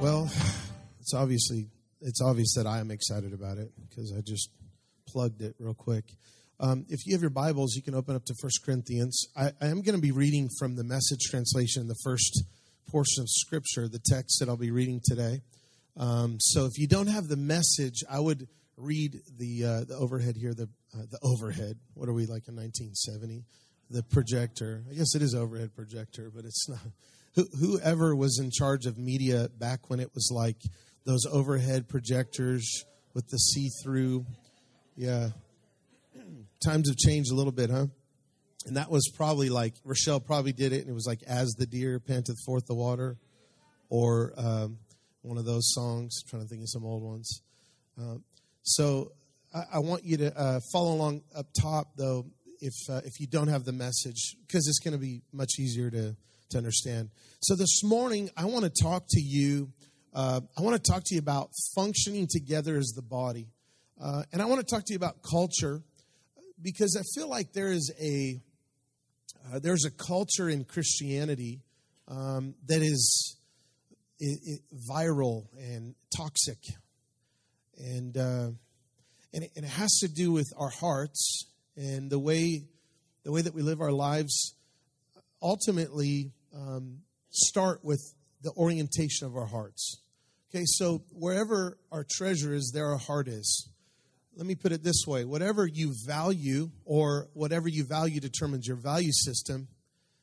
Well, it's obviously it's obvious that I am excited about it because I just plugged it real quick. Um, if you have your Bibles, you can open up to 1 Corinthians. I, I am going to be reading from the Message translation, the first portion of Scripture, the text that I'll be reading today. Um, so if you don't have the message, I would read the uh, the overhead here. The uh, the overhead. What are we like in 1970? The projector. I guess it is overhead projector, but it's not whoever was in charge of media back when it was like those overhead projectors with the see-through. Yeah. Times have changed a little bit huh? And that was probably like rochelle probably did it and it was like as the deer panteth forth the water or um, one of those songs. I'm trying to think of some old ones. Uh, so I, I, want you to uh, follow along up top though if uh, if you don't have the message because it's going to be much easier to to understand. So this morning, I want to talk to you. Uh, I want to talk to you about functioning together as the body, uh, and I want to talk to you about culture because I feel like there is a uh, there's a culture in Christianity um, that is it, it, viral and toxic, and uh, and it, and it has to do with our hearts and the way the way that we live our lives ultimately um, start with the orientation of our hearts. Okay, so wherever our treasure is, there our heart is. Let me put it this way whatever you value, or whatever you value determines your value system,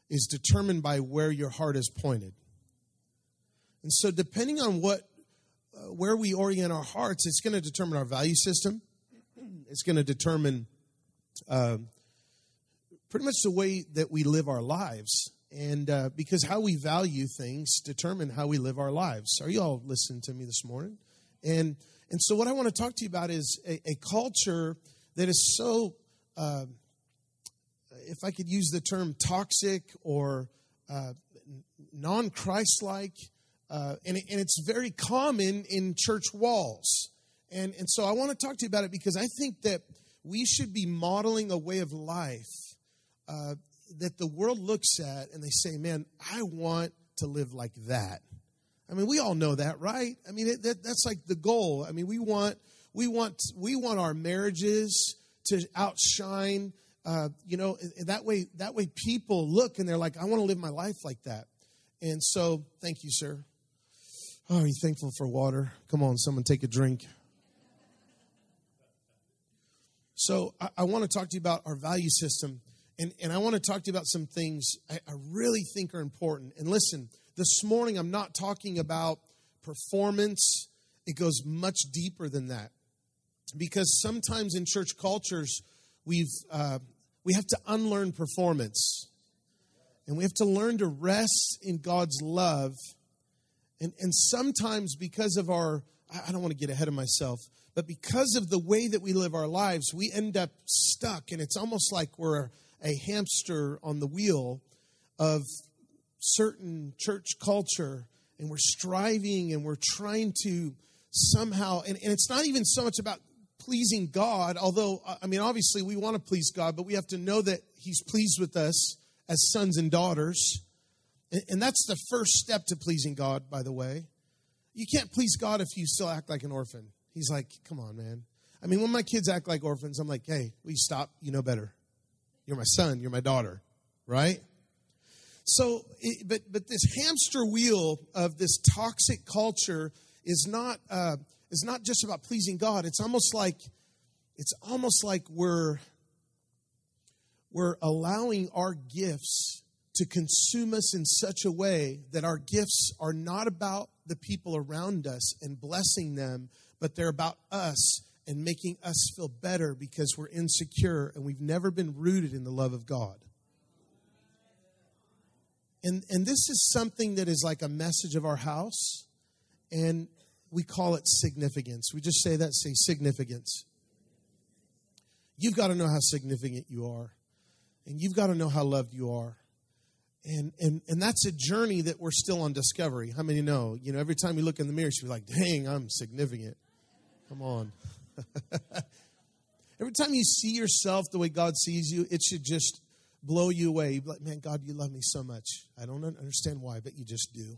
is determined by where your heart is pointed. And so, depending on what, uh, where we orient our hearts, it's going to determine our value system. It's going to determine uh, pretty much the way that we live our lives and uh, because how we value things determine how we live our lives. Are you all listening to me this morning? And and so what I want to talk to you about is a, a culture that is so, uh, if I could use the term toxic or uh, non-Christ-like, uh, and, and it's very common in church walls. And and so I want to talk to you about it because I think that we should be modeling a way of life uh, that the world looks at and they say, man, I want to live like that. I mean, we all know that, right? I mean, it, that, that's like the goal. I mean, we want we want we want our marriages to outshine. Uh, you know, that way that way people look and they're like, I want to live my life like that. And so, thank you, sir. Oh, are you thankful for water? Come on, someone take a drink. So, I, I want to talk to you about our value system and, and I want to talk to you about some things I, I really think are important. And listen, this morning I'm not talking about performance, it goes much deeper than that. Because sometimes in church cultures, we've, uh, we have to unlearn performance. And we have to learn to rest in God's love. And, and sometimes, because of our, I don't want to get ahead of myself, but because of the way that we live our lives, we end up stuck. And it's almost like we're a hamster on the wheel of certain church culture and we're striving and we're trying to somehow and, and it's not even so much about pleasing god although i mean obviously we want to please god but we have to know that he's pleased with us as sons and daughters. And, and that's the first step to pleasing god by the way. You can't please god if you still act like an orphan. He's like come on man. I mean when my kids act like orphans i'm like hey we stop? You know better you're my son, you're my daughter, right? So, but but this hamster wheel of this toxic culture is not uh, is not just about pleasing God. It's almost like it's almost like we're we're allowing our gifts to consume us in such a way that our gifts are not about the people around us and blessing them, but they're about us and making us feel better because we're insecure and we've never been rooted in the love of God. And, and this is something that is like a message of our house, and we call it significance. We just say that, say significance. You've got to know how significant you are, and you've got to know how loved you are. And, and, and that's a journey that we're still on discovery. How many know? You know, every time you look in the mirror, you're like, dang, I'm significant. Come on. Every time you see yourself the way God sees you, it should just blow you away. You'd like, man, God, you love me so much. I don't understand why, but you just do.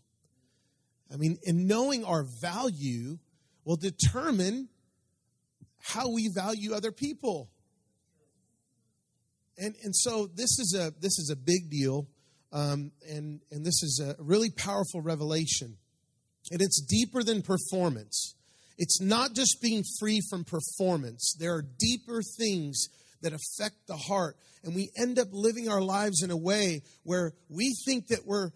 I mean, and knowing our value will determine how we value other people. And, and so this is a this is a big deal, um, and and this is a really powerful revelation, and it's deeper than performance. It's not just being free from performance. There are deeper things that affect the heart, and we end up living our lives in a way where we think that we're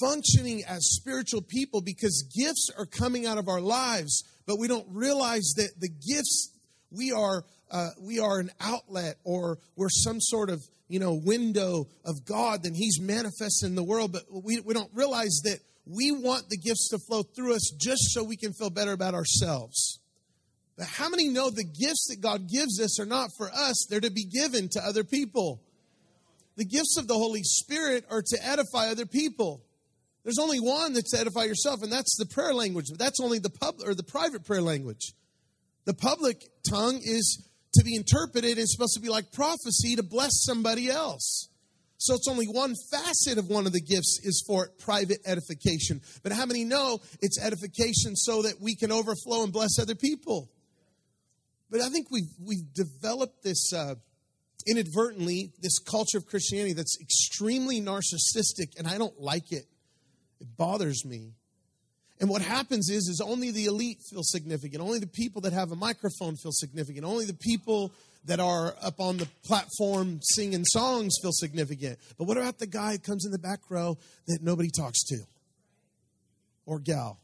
functioning as spiritual people because gifts are coming out of our lives, but we don't realize that the gifts we are uh, we are an outlet or we're some sort of you know window of God, then He's manifested in the world. But we, we don't realize that we want the gifts to flow through us just so we can feel better about ourselves. But how many know the gifts that God gives us are not for us, they're to be given to other people? The gifts of the Holy Spirit are to edify other people. There's only one that's to edify yourself, and that's the prayer language. But That's only the pub or the private prayer language. The public tongue is to be interpreted and supposed to be like prophecy to bless somebody else. So it's only one facet of one of the gifts is for private edification. But how many know it's edification so that we can overflow and bless other people? But I think we've we've developed this uh, inadvertently this culture of Christianity that's extremely narcissistic, and I don't like it. It bothers me. And what happens is, is only the elite feel significant. Only the people that have a microphone feel significant. Only the people that are up on the platform singing songs feel significant. But what about the guy who comes in the back row that nobody talks to? Or gal?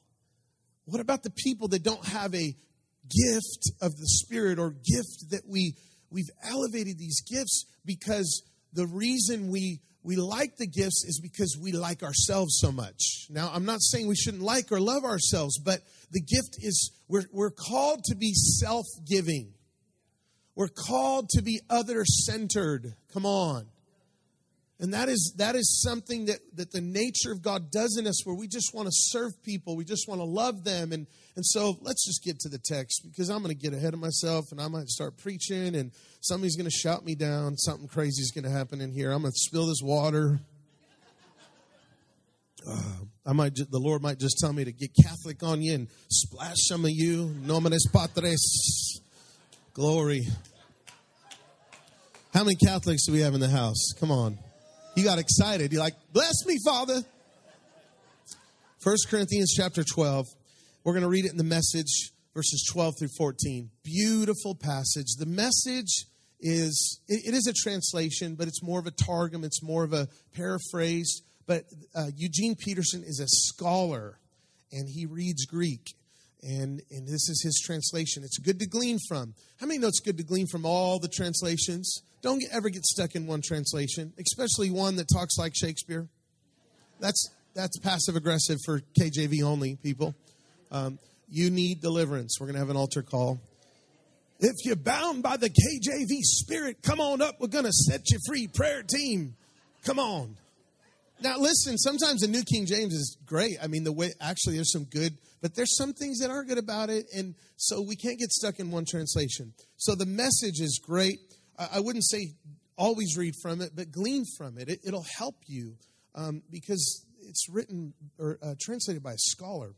What about the people that don't have a gift of the Spirit or gift that we we've elevated these gifts because the reason we we like the gifts is because we like ourselves so much. Now, I'm not saying we shouldn't like or love ourselves, but the gift is we're, we're called to be self giving. We're called to be other centered. Come on. And that is that is something that, that the nature of God does in us where we just want to serve people, we just want to love them. And and so let's just get to the text because I'm going to get ahead of myself and I might start preaching and somebody's going to shout me down. Something crazy is going to happen in here. I'm going to spill this water. Uh, I might, the Lord might just tell me to get Catholic on you and splash some of you. Nominis Patres. Glory. How many Catholics do we have in the house? Come on. You got excited. You're like, bless me, Father. First Corinthians chapter 12. We're going to read it in the message, verses 12 through 14. Beautiful passage. The message is, it, it is a translation, but it's more of a targum, it's more of a paraphrase. But uh, Eugene Peterson is a scholar, and he reads Greek. And, and this is his translation. It's good to glean from. How many know it's good to glean from all the translations? Don't ever get stuck in one translation, especially one that talks like Shakespeare. That's, that's passive aggressive for KJV only people. Um, you need deliverance. We're going to have an altar call. If you're bound by the KJV spirit, come on up. We're going to set you free. Prayer team, come on. Now, listen, sometimes the New King James is great. I mean, the way, actually, there's some good, but there's some things that aren't good about it. And so we can't get stuck in one translation. So the message is great. I, wouldn't say always read from it, but glean from it. it will help you um, because it's written or uh, translated by a scholar.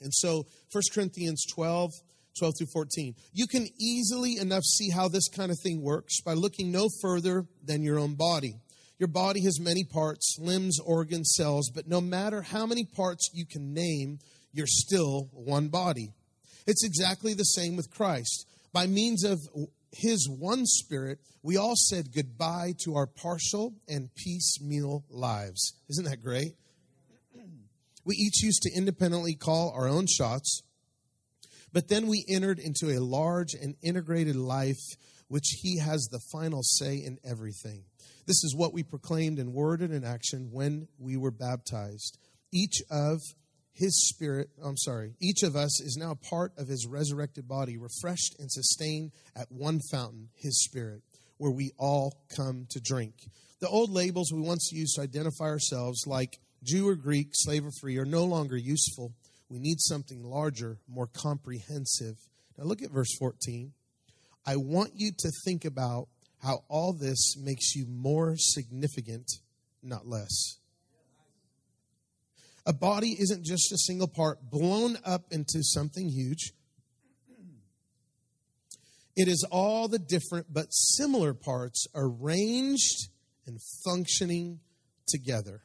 And so 1 Corinthians 12, 12 through 14. You can easily enough see how this kind of thing works by looking no further than your own body. Your body has many parts, limbs, organs, cells, but no matter how many parts you can name, you're still one body. It's exactly the same with Christ. By means of his one spirit, we all said goodbye to our partial and piecemeal lives. Isn't that great? We each used to independently call our own shots, but then we entered into a large and integrated life which He has the final say in everything. This is what we proclaimed in word and in action when we were baptized. Each of his spirit, I'm sorry, each of us is now part of his resurrected body, refreshed and sustained at one fountain, his spirit, where we all come to drink. The old labels we once used to identify ourselves, like Jew or Greek, slave or free, are no longer useful. We need something larger, more comprehensive. Now look at verse 14. I want you to think about how all this makes you more significant, not less. A body isn't just a single part blown up into something huge. It is all the different but similar parts arranged and functioning together.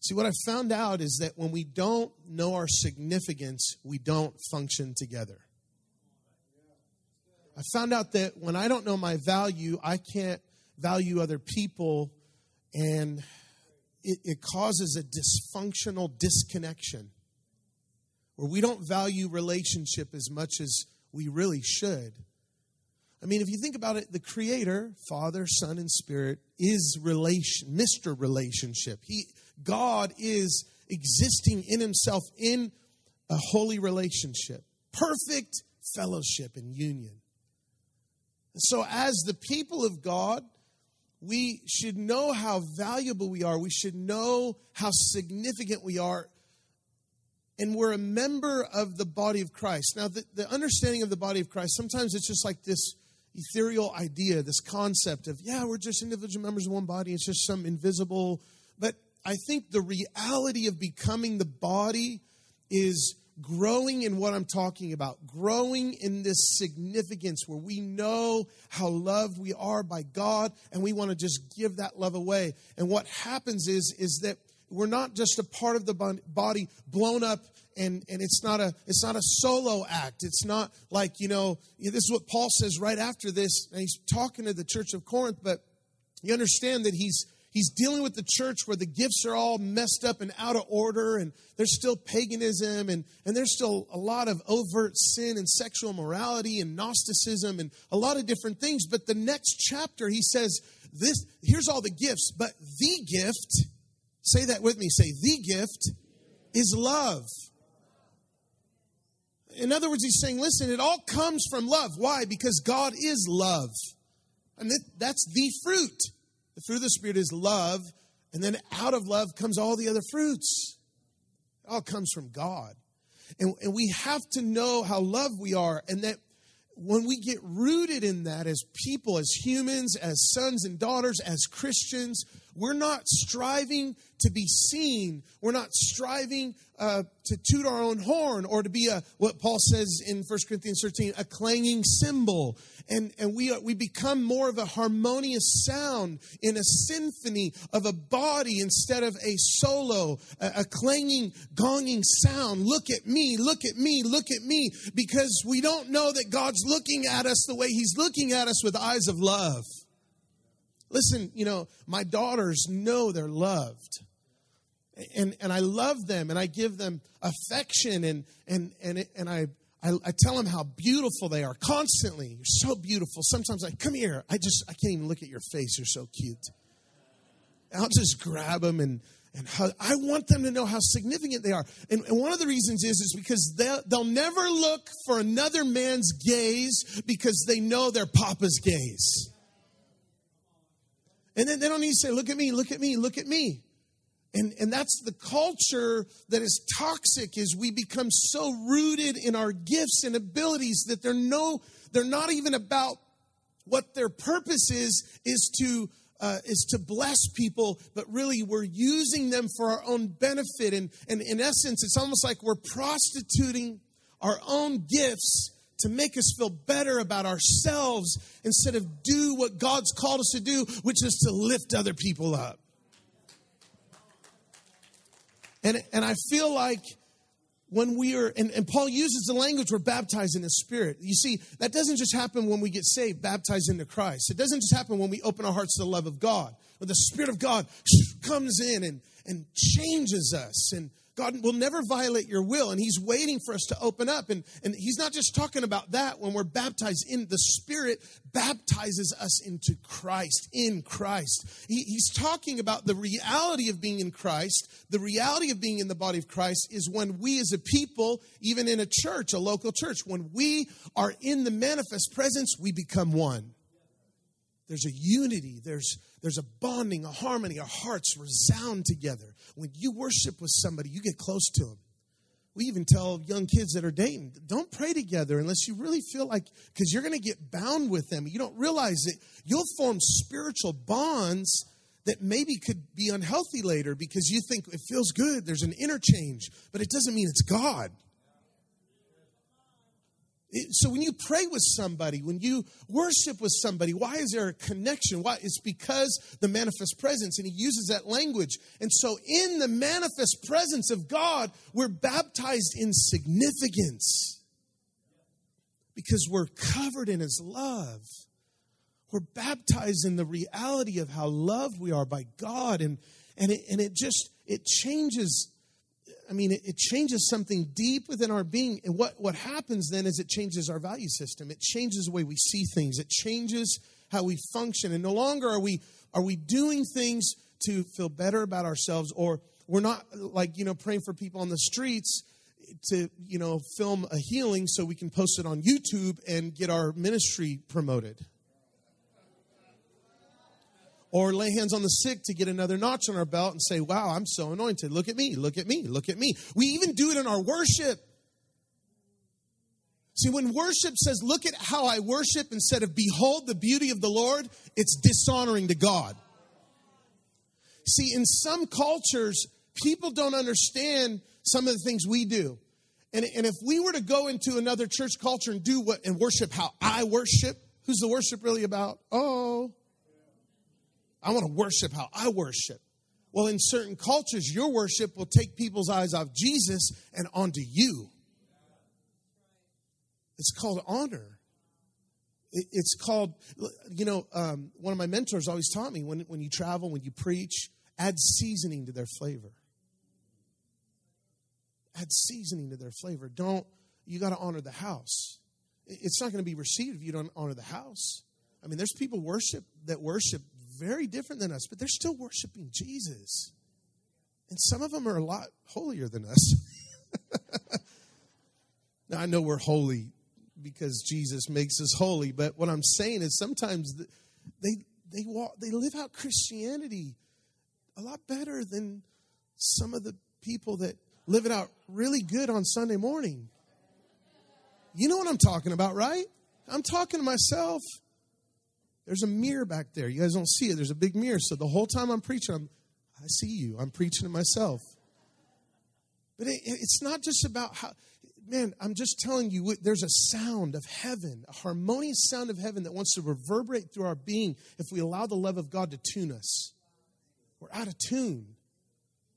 See, what I found out is that when we don't know our significance, we don't function together. I found out that when I don't know my value, I can't value other people, and it, it causes a dysfunctional disconnection where we don't value relationship as much as we really should. I mean, if you think about it, the Creator, Father, Son, and Spirit, is relation, Mr. Relationship. He, God is existing in Himself in a holy relationship, perfect fellowship and union. So, as the people of God, we should know how valuable we are. We should know how significant we are. And we're a member of the body of Christ. Now, the, the understanding of the body of Christ, sometimes it's just like this ethereal idea, this concept of, yeah, we're just individual members of one body. It's just some invisible. But I think the reality of becoming the body is growing in what I'm talking about, growing in this significance where we know how loved we are by God and we want to just give that love away. And what happens is is that we're not just a part of the body blown up and and it's not a it's not a solo act. It's not like, you know, this is what Paul says right after this and he's talking to the church of Corinth, but you understand that he's He's dealing with the church where the gifts are all messed up and out of order, and there's still paganism, and, and there's still a lot of overt sin and sexual morality and Gnosticism and a lot of different things. But the next chapter, he says, This here's all the gifts, but the gift, say that with me, say, the gift is love. In other words, he's saying, listen, it all comes from love. Why? Because God is love. And that's the fruit. The fruit of the Spirit is love, and then out of love comes all the other fruits. It all comes from God. And, and we have to know how loved we are, and that when we get rooted in that as people, as humans, as sons and daughters, as Christians, we're not striving to be seen. We're not striving uh, to toot our own horn or to be a what Paul says in 1 Corinthians 13, a clanging cymbal. And, and we, are, we become more of a harmonious sound in a symphony of a body instead of a solo, a, a clanging, gonging sound. Look at me, look at me, look at me, because we don't know that God's looking at us the way He's looking at us with eyes of love. Listen, you know, my daughters know they're loved. And, and I love them and I give them affection and, and, and, and I, I, I tell them how beautiful they are constantly. You're so beautiful. Sometimes I come here. I just, I can't even look at your face. You're so cute. I'll just grab them and, and hug. I want them to know how significant they are. And, and one of the reasons is, is because they'll, they'll never look for another man's gaze because they know their papa's gaze. And then they don't need to say, look at me, look at me, look at me. And, and that's the culture that is toxic is we become so rooted in our gifts and abilities that they're no, they're not even about what their purpose is, is to uh, is to bless people, but really we're using them for our own benefit. And, and in essence, it's almost like we're prostituting our own gifts to make us feel better about ourselves instead of do what God's called us to do, which is to lift other people up. And, and I feel like when we are, and, and, Paul uses the language, we're baptized in the Spirit. You see, that doesn't just happen when we get saved, baptized into Christ. It doesn't just happen when we open our hearts to the love of God. When the Spirit of God comes in and, and changes us and God will never violate your will, and He's waiting for us to open up. And, and He's not just talking about that when we're baptized in the Spirit, baptizes us into Christ, in Christ. He, he's talking about the reality of being in Christ. The reality of being in the body of Christ is when we as a people, even in a church, a local church, when we are in the manifest presence, we become one. There's a unity, there's, there's a bonding, a harmony. Our hearts resound together. When you worship with somebody, you get close to them. We even tell young kids that are dating, don't pray together unless you really feel like, because you're going to get bound with them. You don't realize it. you'll form spiritual bonds that maybe could be unhealthy later because you think it feels good, there's an interchange, but it doesn't mean it's God. So when you pray with somebody, when you worship with somebody, why is there a connection? Why? It's because the manifest presence, and he uses that language. And so in the manifest presence of God, we're baptized in significance because we're covered in his love. We're baptized in the reality of how loved we are by God. And, and, it, and it just, it changes I mean, it, it, changes something deep within our being. And what, what happens then is it changes our value system. It changes the way we see things. It changes how we function. And no longer are we are we doing things to feel better about ourselves, or we're not like you know praying for people on the streets to you know film a healing so we can post it on YouTube and get our ministry promoted or lay hands on the sick to get another notch on our belt and say, Wow, I'm so anointed. Look at me, look at me, look at me. We even do it in our worship. See, when worship says, Look at how I worship instead of behold the beauty of the Lord, it's dishonoring to God. See, in some cultures, people don't understand some of the things we do. And, and if we were to go into another church culture and do what and worship how I worship, who's the worship really about? Oh, I want to worship how I worship. Well, in certain cultures, your worship will take people's eyes off Jesus and onto you. It's called honor. It's called, you know, um, one of my mentors always taught me when, when you travel, when you preach, add seasoning to their flavor. Add seasoning to their flavor. Don't, you got to honor the house. It's not going to be received if you don't honor the house. I mean, there's people worship that worship very different than us, but they're still worshiping Jesus. And some of them are a lot holier than us. now, I know we're holy because Jesus makes us holy, but what I'm saying is sometimes they, they, walk, they live out Christianity a lot better than some of the people that live it out really good on Sunday morning. You know what I'm talking about, right? I'm talking to myself. There's a mirror back there. You guys don't see it. There's a big mirror. So the whole time I'm preaching, I'm, I see you. I'm preaching to myself. But it, it's not just about how, man, I'm just telling you, there's a sound of heaven, a harmonious sound of heaven that wants to reverberate through our being if we allow the love of God to tune us. We're out of tune.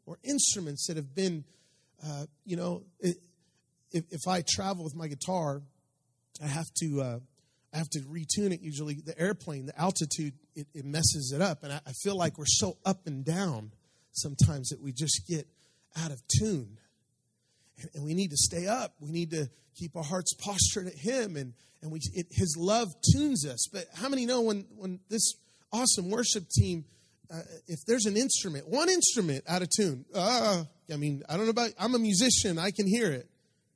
We're instruments that have been, uh, you know, it, if, if I travel with my guitar, I have to. Uh, I have to retune it usually. The airplane, the altitude, it, it messes it up. And I, I, feel like we're so up and down sometimes that we just get out of tune. And, and we need to stay up. We need to keep our hearts postured at Him. And, and we, it, His love tunes us. But how many know when, when this awesome worship team, uh, if there's an instrument, one instrument out of tune, uh, I mean, I don't know about, I'm a musician, I can hear it.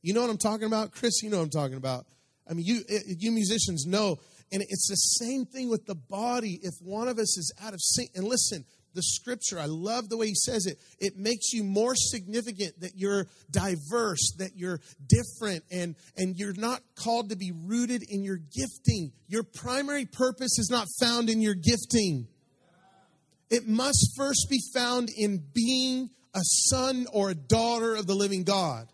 You know what I'm talking about? Chris, you know what I'm talking about I mean, you, eh, you musicians know. And it's the same thing with the body. If one of us is out of sync, and listen, the scripture, I love the way he says it. It makes you more significant that you're diverse, that you're different, and, and you're not called to be rooted in your gifting. Your primary purpose is not found in your gifting. It must first be found in being a son or a daughter of the living God.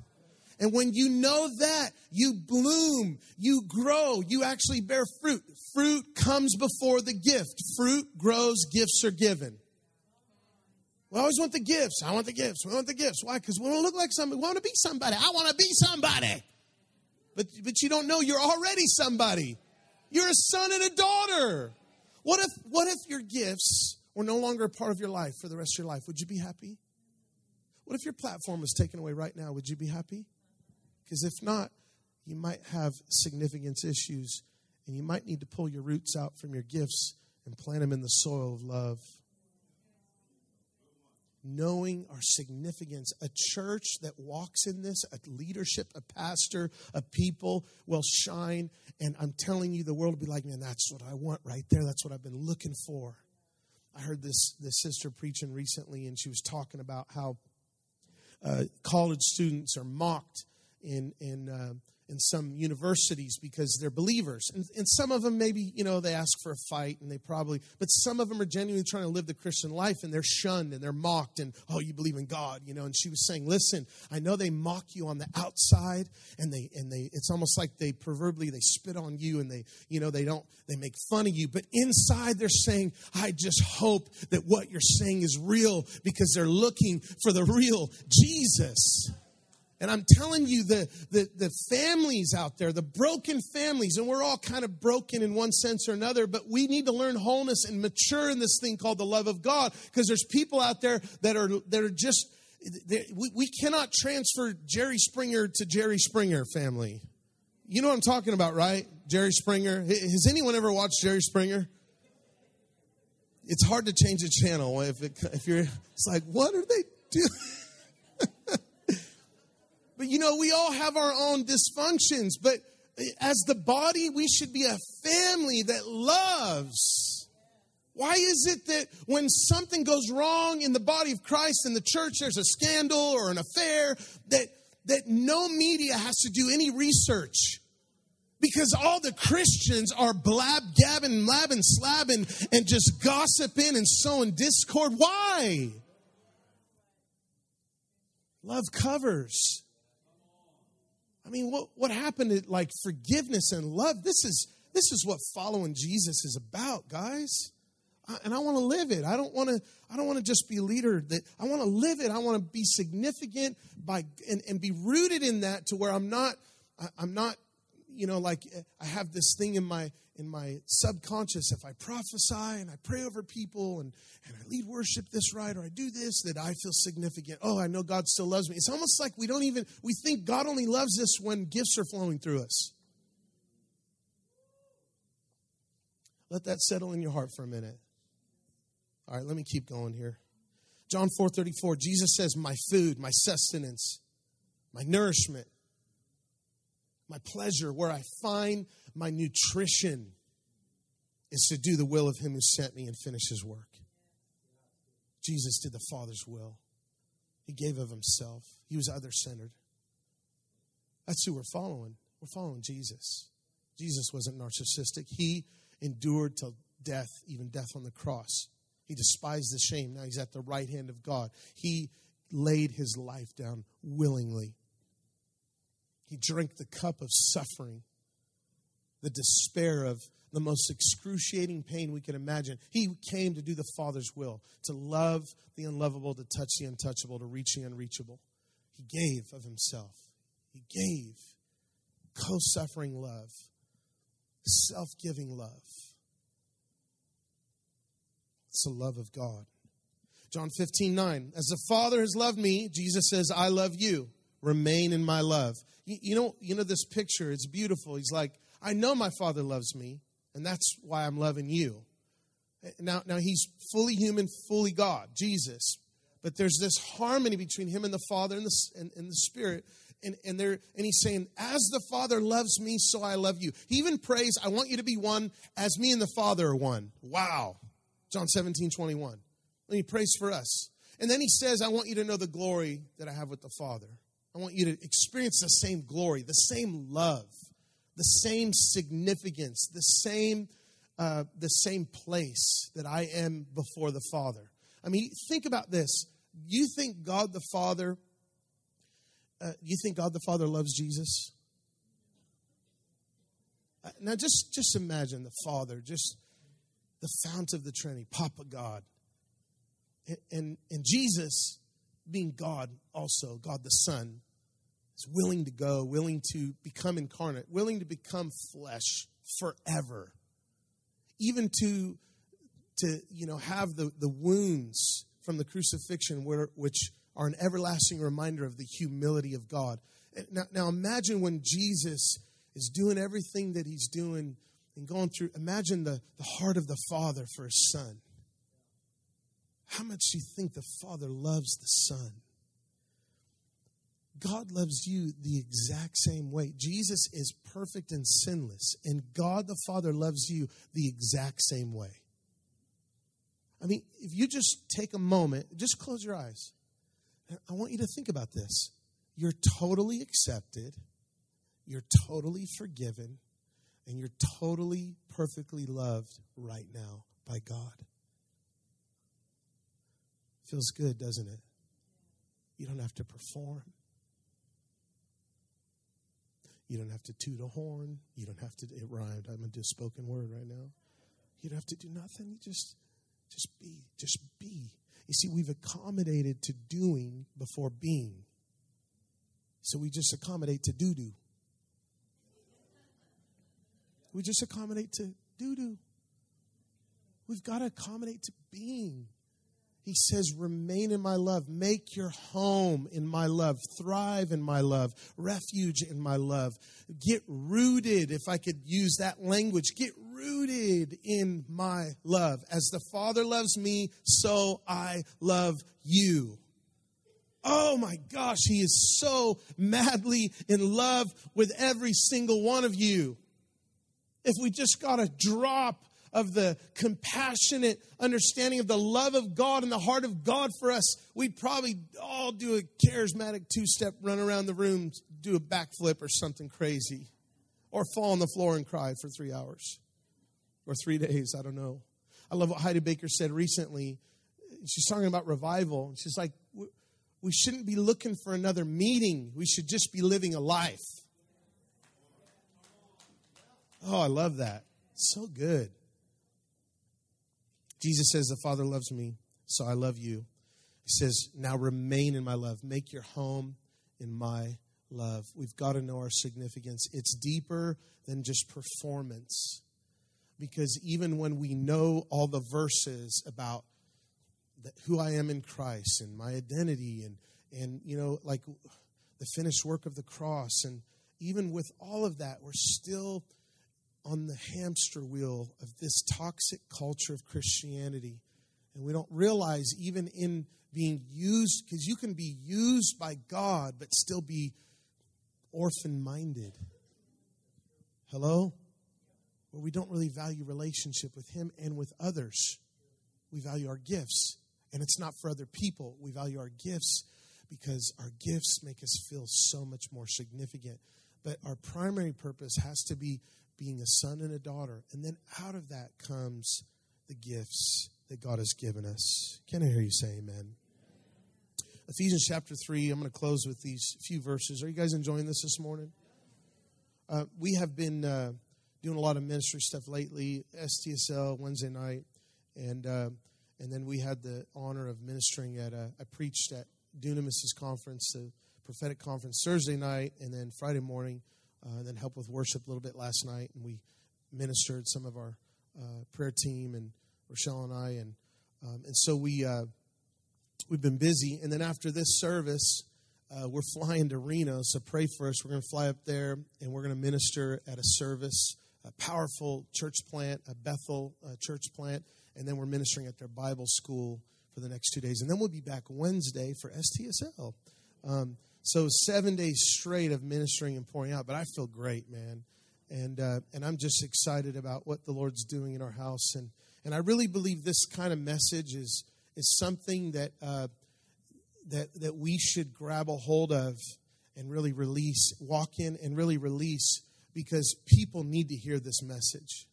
And when you know that, you bloom, you grow, you actually bear fruit. Fruit comes before the gift. Fruit grows, gifts are given. We always want the gifts. I want the gifts. We want the gifts. Why? Because we want to look like somebody. We want to be somebody. I want to be somebody. But, but you don't know you're already somebody. You're a son and a daughter. What if, what if your gifts were no longer a part of your life for the rest of your life? Would you be happy? What if your platform was taken away right now? Would you be happy? Because if not, you might have significance issues and you might need to pull your roots out from your gifts and plant them in the soil of love. Knowing our significance, a church that walks in this, a leadership, a pastor, a people will shine. And I'm telling you, the world will be like, man, that's what I want right there. That's what I've been looking for. I heard this, this sister preaching recently, and she was talking about how uh, college students are mocked in in uh, in some universities because they're believers. And, and some of them, maybe, you know, they ask for a fight and they probably, but some of them are genuinely trying to live the Christian life and they're shunned and they're mocked and, oh, you believe in God, you know. And she was saying, listen, I know they mock you on the outside and they, and they, it's almost like they proverbially, they spit on you and they, you know, they don't, they make fun of you. But inside they're saying, I just hope that what you're saying is real because they're looking for the real Jesus. And I'm telling you, the, the, the, families out there, the broken families, and we're all kind of broken in one sense or another, but we need to learn wholeness and mature in this thing called the love of God because there's people out there that are, that are just, we, we cannot transfer Jerry Springer to Jerry Springer family. You know what I'm talking about, right? Jerry Springer. Has anyone ever watched Jerry Springer? It's hard to change the channel if, it, if you're, it's like, what are they doing? But you know, we all have our own dysfunctions, but as the body, we should be a family that loves. Why is it that when something goes wrong in the body of Christ in the church, there's a scandal or an affair, that, that no media has to do any research? Because all the Christians are blab, gabbing, labbing, slabbing, and just gossiping and sowing discord. Why? Love covers. I mean, what, what happened to like forgiveness and love? This is this is what following Jesus is about, guys. I, and I want to live it. I don't want to. I don't want to just be a leader. That I want to live it. I want to be significant by and, and be rooted in that to where I'm not. I, I'm not. You know, like I have this thing in my in my subconscious, if I prophesy and I pray over people and, and I lead worship this right or I do this, that I feel significant. Oh, I know God still loves me. It's almost like we don't even, we think God only loves us when gifts are flowing through us. Let that settle in your heart for a minute. All right, let me keep going here. John 4 34, Jesus says, My food, my sustenance, my nourishment, my pleasure, where I find my nutrition is to do the will of him who sent me and finish his work. Jesus did the Father's will. He gave of himself. He was other centered. That's who we're following. We're following Jesus. Jesus wasn't narcissistic. He endured till death, even death on the cross. He despised the shame. Now he's at the right hand of God. He laid his life down willingly. He drank the cup of suffering the despair of the most excruciating pain we can imagine. He came to do the Father's will, to love the unlovable, to touch the untouchable, to reach the unreachable. He gave of himself. He gave co suffering love, self giving love. It's the love of God. John 15, 9. As the Father has loved me, Jesus says, I love you. Remain in my love. You, you know, you know this picture, it's beautiful. He's like, I know my Father loves me, and that's why I'm loving you. Now, now he's fully human, fully God, Jesus. But there's this harmony between him and the Father and the, and, and the Spirit. And, and, there, and he's saying, As the Father loves me, so I love you. He even prays, I want you to be one as me and the Father are one. Wow. John 17, 21. And he prays for us. And then he says, I want you to know the glory that I have with the Father. I want you to experience the same glory, the same love the same significance, the same, uh, the same place that I am before the Father. I mean, think about this. You think God the Father, uh, you think God the Father loves Jesus? Uh, now, just, just imagine the Father, just the fount of the Trinity, Papa God. And, and, and Jesus being God also, God the Son, is willing to go, willing to become incarnate, willing to become flesh forever. Even to to you know have the, the wounds from the crucifixion where, which are an everlasting reminder of the humility of God. Now, now imagine when Jesus is doing everything that he's doing and going through, imagine the, the heart of the Father for his son. How much do you think the Father loves the Son? God loves you the exact same way. Jesus is perfect and sinless, and God the Father loves you the exact same way. I mean, if you just take a moment, just close your eyes. I want you to think about this. You're totally accepted, you're totally forgiven and you're totally, perfectly loved right now by God. Feels good, doesn't it? You don't have to perform. You don't have to toot a horn. You don't have to, it rhymed. I'm to do spoken word right now. You don't have to do nothing. You just, just be. Just be. You see, we've accommodated to doing before being. So we just accommodate to do do. We just accommodate to do do. We've got to accommodate to being. He says, Remain in my love. Make your home in my love. Thrive in my love. Refuge in my love. Get rooted, if I could use that language. Get rooted in my love. As the Father loves me, so I love you. Oh my gosh, He is so madly in love with every single one of you if we just got a drop of the compassionate understanding of the love of God and the heart of God for us, we'd probably all do a charismatic two step run around the room, do a backflip or something crazy, or fall on the floor and cry for three hours or three days. I don't know. I love what Heidi Baker said recently. She's talking about revival. She's like, we shouldn't be looking for another meeting, we should just be living a life. Oh, I love that. So good. Jesus says, The Father loves me, so I love you. He says, Now remain in my love. Make your home in my love. We've got to know our significance. It's deeper than just performance. Because even when we know all the verses about who I am in Christ and my identity and, and you know, like the finished work of the cross, and even with all of that, we're still on the hamster wheel of this toxic culture of Christianity. And we don't realize, even in being used, because you can be used by God but still be orphan minded. Hello? Where we don't really value relationship with Him and with others. We value our gifts. And it's not for other people. We value our gifts because our gifts make us feel so much more significant. But our primary purpose has to be being a son and a daughter. And then out of that comes the gifts that God has given us. Can I hear you say amen? Ephesians chapter 3, I'm going to close with these few verses. Are you guys enjoying this this morning? Uh, we have been uh, doing a lot of ministry stuff lately, STSL Wednesday night, and uh, and then we had the honor of ministering at, a, I preached at Dunamis' conference, the prophetic conference, Thursday night, and then Friday morning uh, and then helped with worship a little bit last night. And we ministered some of our uh, prayer team and Rochelle and I, and um, and so we uh, we've been busy. And then after this service, uh, we're flying to Reno. So pray for us. We're going to fly up there, and we're going to minister at a service, a powerful church plant, a Bethel uh, church plant, and then we're ministering at their Bible school for the next two days, and then we'll be back Wednesday for STSL. Um, so seven days straight of ministering and pouring out, but I feel great, man, and uh, and I'm just excited about what the Lord's doing in our house, and and I really believe this kind of message is is something that uh, that that we should grab a hold of and really release, walk in and really release, because people need to hear this message.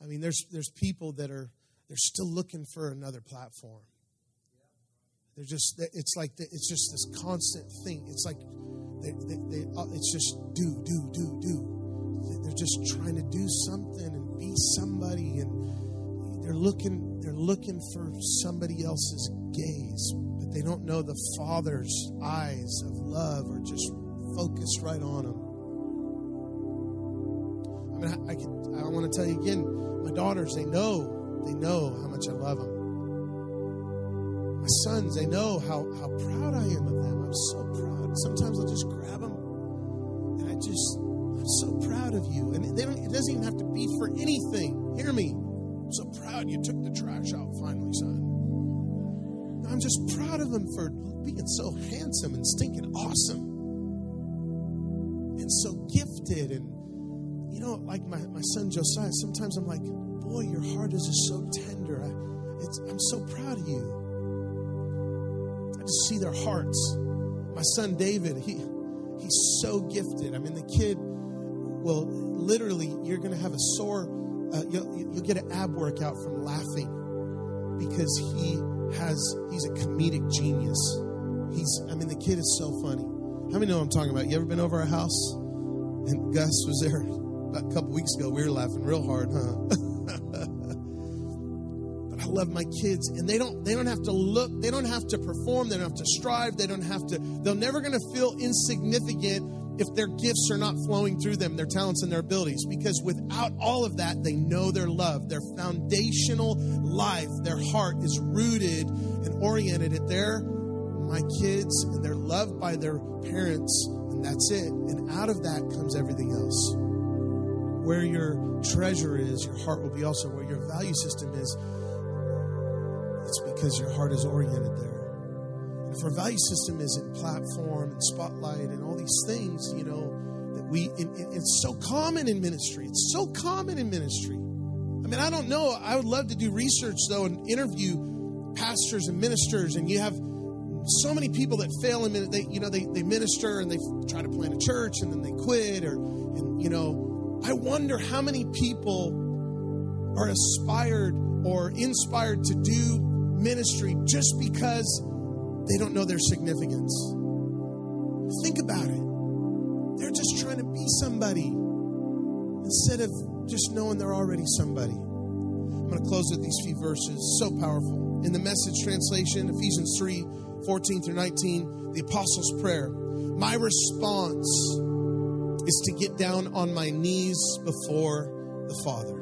I mean, there's there's people that are they're still looking for another platform they're just, it's like, the, it's just this constant thing. It's like, they, they, they, uh, it's just do, do, do, do. They're just trying to do something and be somebody, and they're looking, they're looking for somebody else's gaze, but they don't know the Father's eyes of love are just focused right on them. I mean, I, I, can, I want to tell you again, my daughters, they know, they know how much I love them sons, they know how, how proud I am of them. I'm so proud. Sometimes I'll just grab them and I just, I'm so proud of you. And they don't, it doesn't even have to be for anything. Hear me. I'm so proud you took the trash out finally, son. I'm just proud of them for being so handsome and stinking awesome and so gifted. And, you know, like my, my son Josiah, sometimes I'm like, boy, your heart is just so tender. I, I'm so proud of you. Just see their hearts. My son David, he he's so gifted. I mean, the kid will literally, you're going to have a sore, uh, you'll, you'll get an ab workout from laughing because he has, he's a comedic genius. He's, I mean, the kid is so funny. How many know I'm talking about? You ever been over our house? And Gus was there about a couple weeks ago. We were laughing real hard, huh? love my kids, and they don't they don't have to look, they don't have to perform, they don't have to strive, they don't have to. They're never going to feel insignificant if their gifts are not flowing through them, their talents and their abilities. Because without all of that, they know their love, their foundational life, their heart is rooted and oriented at their my kids, and they're loved by their parents, and that's it. And out of that comes everything else. Where your treasure is, your heart will be also. Where your value system is, because your heart is oriented there. And if our value system isn't platform and spotlight and all these things, you know, that we, it, it, it's so common in ministry. It's so common in ministry. I mean, I don't know. I would love to do research, though, and interview pastors and ministers, and you have so many people that fail in they you know they, they minister and they try to plant a church and then they quit or and you know i wonder how many people are aspired or inspired to do ministry just because they don't know their significance. Think about it. They're just trying to be somebody instead of just knowing they're already somebody. I'm going to close with these few verses. So powerful. In the message translation ephesians 3 14 through 19, the Apostles' Prayer. My response is to get down on my knees before the Father.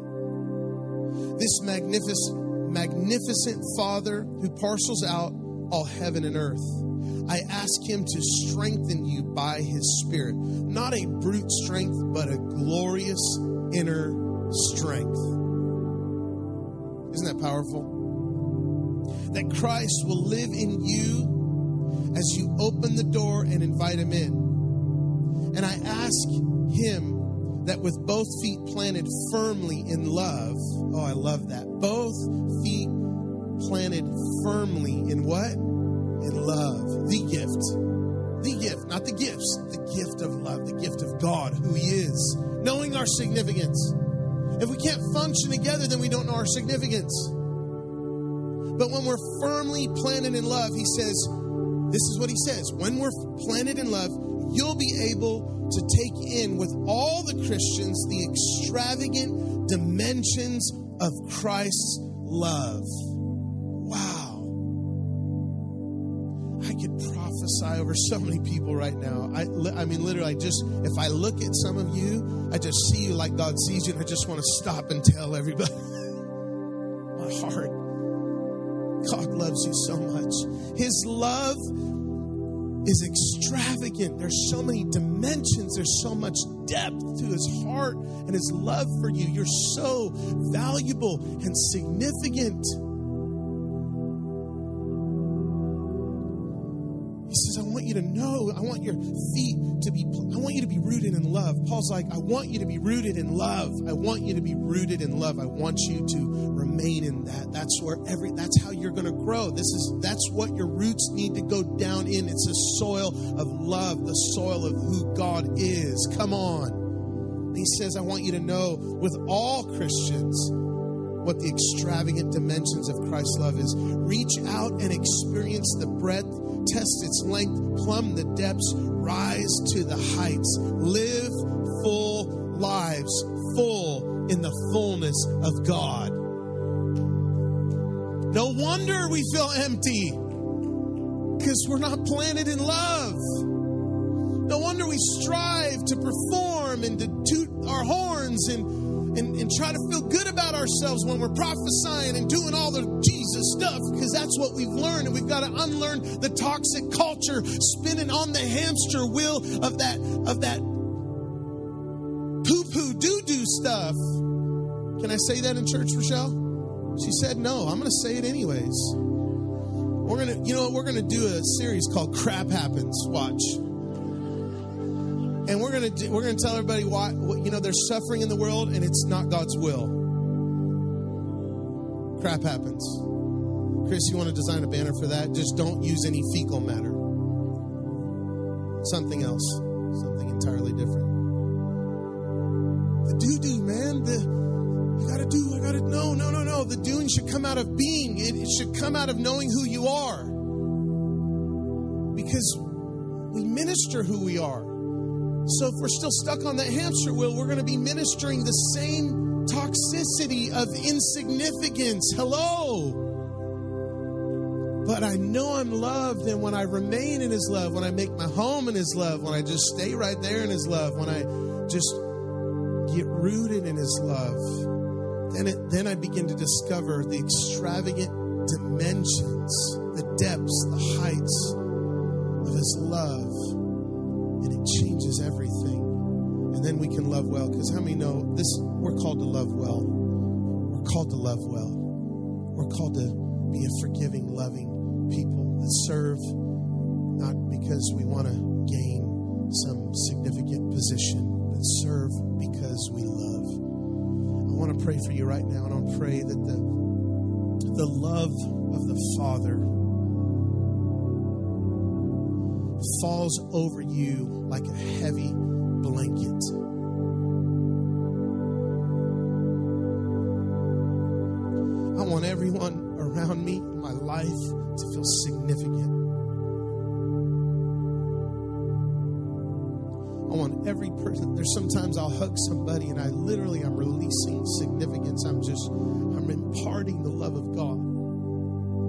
This magnificent, magnificent Father who parcels out all heaven and earth. I ask him to strengthen you by his Spirit, not a brute strength, but a glorious inner strength. Isn't that powerful? that Christ will live in you as you open the door and invite him in. And I ask him that with both feet planted firmly in love, oh, I love that. Both feet planted firmly in what? In love. The gift. The gift, not the gifts, the gift of love, the gift of God, who He is, knowing our significance. If we can't function together, then we don't know our significance. But when we're firmly planted in love, he says, this is what he says when we're planted in love, you'll be able to take in with all the Christians the extravagant dimensions of Christ's love. Wow. I could prophesy over so many people right now. I, I mean, literally, I just, if I look at some of you, I just see you like God sees you, and I just want to stop and tell everybody. My heart God loves you so much. His love is extravagant. There's so many dimensions, there's so much depth to his heart and his love for you. You're so valuable and significant. He says, I want you to know, I want your feet to be, I want you to be rooted in love. Paul's like, I want you to be rooted in love. I want you to be rooted in love. I want you to in that. That's where every, that's how you're going to grow. This is, that's what your roots need to go down in. It's a soil of love, the soil of who God is. Come on. He says, I want you to know with all Christians, what the extravagant dimensions of Christ's love is. Reach out and experience the breadth, test its length, plumb the depths, rise to the heights. Live full lives, full in the fullness of God. No wonder we feel empty because we're not planted in love. No wonder we strive to perform and to toot our horns and and, and try to feel good about ourselves when we're prophesying and doing all the Jesus stuff because that's what we've learned. And we've got to unlearn the toxic culture spinning on the hamster wheel of that, of that poo poo doo doo stuff. Can I say that in church, Rochelle? She said no. I'm going to say it anyways. We're going to, you know? We're going to do a series called Crap Happens. Watch and we're gonna we're gonna tell everybody why you know there's suffering in the world and it's not God's will. Crap happens. Chris, you want to design a banner for that? Just don't use any fecal matter. Something else. something entirely different. The do do, man. The I gotta do, I gotta no, no, no, no. The doing should come out of being. It, it should come out of knowing who you are. Because we minister who we are. So if we're still stuck on that hamster wheel, we're to be ministering the same toxicity of insignificance. Hello. But I know I'm loved, and when I remain in His love, when I make my home in His love, when I just stay right there in His love, when I just get rooted in His love, then it, then I begin to discover the extravagant dimensions, the depths, the heights of His love, and it changes everything. And then we can love well, because how many know this? We're called to love well. We're called to love well. We're called to be a forgiving, loving people that serve not because we want to gain some significant position, but serve because we love. I want to pray for you right now, and I'll pray that the, the love of the Father falls over you like a heavy blanket. I want everyone around me in my life to feel significant. I'll hug somebody and I literally I'm releasing significance. I'm just I'm imparting the love of God.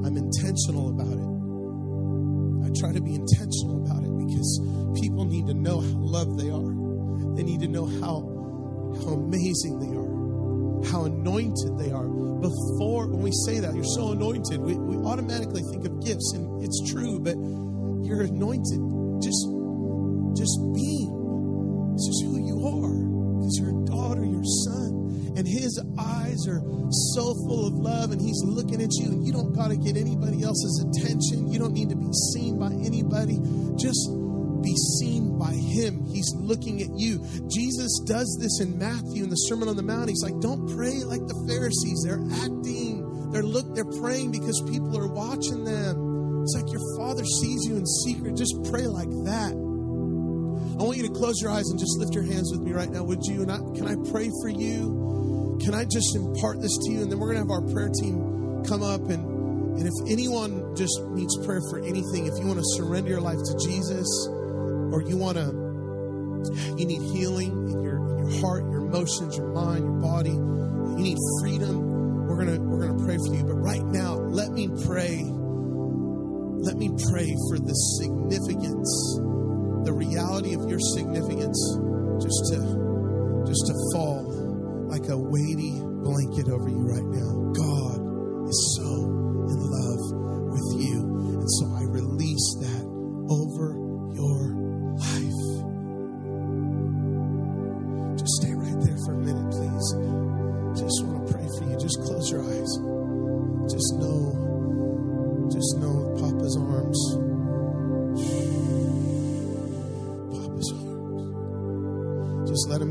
I'm intentional about it. I try to be intentional about it because people need to know how loved they are. They need to know how how amazing they are, how anointed they are. Before when we say that, you're so anointed, we, we automatically think of gifts, and it's true, but you're anointed just just being. It's just who you are. Because you're a daughter, you're son. And his eyes are so full of love, and he's looking at you, and you don't got to get anybody else's attention. You don't need to be seen by anybody. Just be seen by him. He's looking at you. Jesus does this in Matthew in the Sermon on the Mount. He's like, don't pray like the Pharisees. They're acting. They're look, they're praying because people are watching them. It's like your father sees you in secret. Just pray like that. I want you to close your eyes and just lift your hands with me right now, would you? And I, can I pray for you? Can I just impart this to you? And then we're going to have our prayer team come up. And, and if anyone just needs prayer for anything, if you want to surrender your life to Jesus, or you want to, you need healing in your, in your heart, your emotions, your mind, your body, you need freedom, we're going to, we're going to pray for you. But right now, let me pray. Let me pray for the significance the reality of your significance just to just to fall like a weighty blanket over you right now. God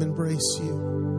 embrace you.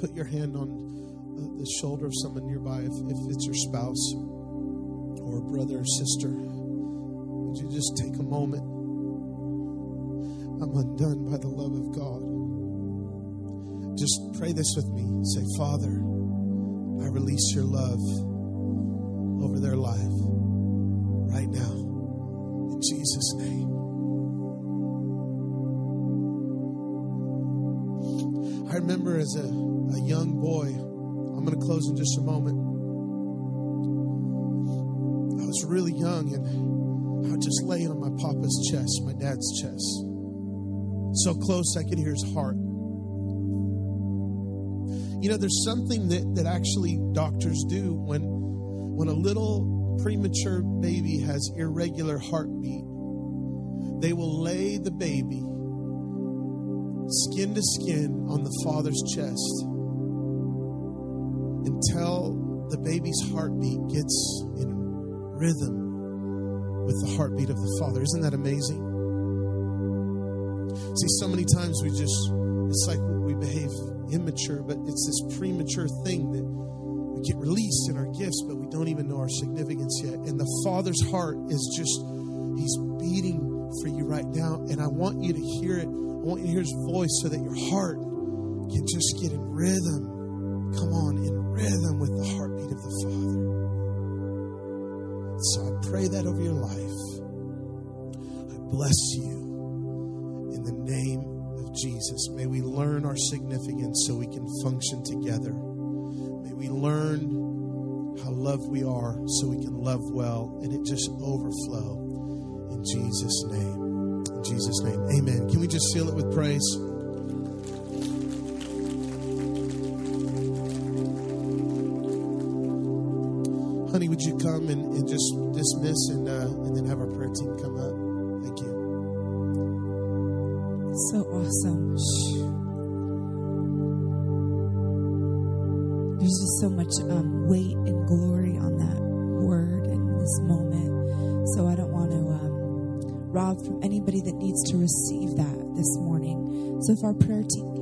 Put your hand on the, shoulder of someone nearby if, if it's your spouse or brother or sister? Would you just take a moment? I'm undone by the love of God. Just pray this with me. Say, Father, I release your love over their life right now. In Jesus' name. I remember as a, a young boy, I'm going to close in just a moment. I was really young and I would just lay on my papa's chest, my dad's chest. So close I could hear his heart. You know, there's something that, that actually doctors do when when a little premature baby has irregular heartbeat. They will lay the baby skin to skin on the father's chest the baby's heartbeat gets in rhythm with the heartbeat of the father. Isn't that amazing? See, so many times we just, it's like we behave immature, but it's this premature thing that we get released in our gifts, but we don't even know our significance yet. And the Father's heart is just, He's beating for you right now. And I want you to hear it. I want you to hear His voice so that your heart can just get in rhythm. Come on, in rhythm with the heartbeat of the Father. So I pray that over your life. I bless you in the name of Jesus. May we learn our significance so we can function together. May we learn how loved we are so we can love well and it just overflow in Jesus' name. In Jesus' name. Amen. Can we just seal it with praise? Would you come and, and just dismiss and, uh, and then have our prayer team come up? Thank you. So awesome. There's just so much um, weight and glory on that word in this moment. So I don't want to um, rob from anybody that needs to receive that this morning. So if our prayer team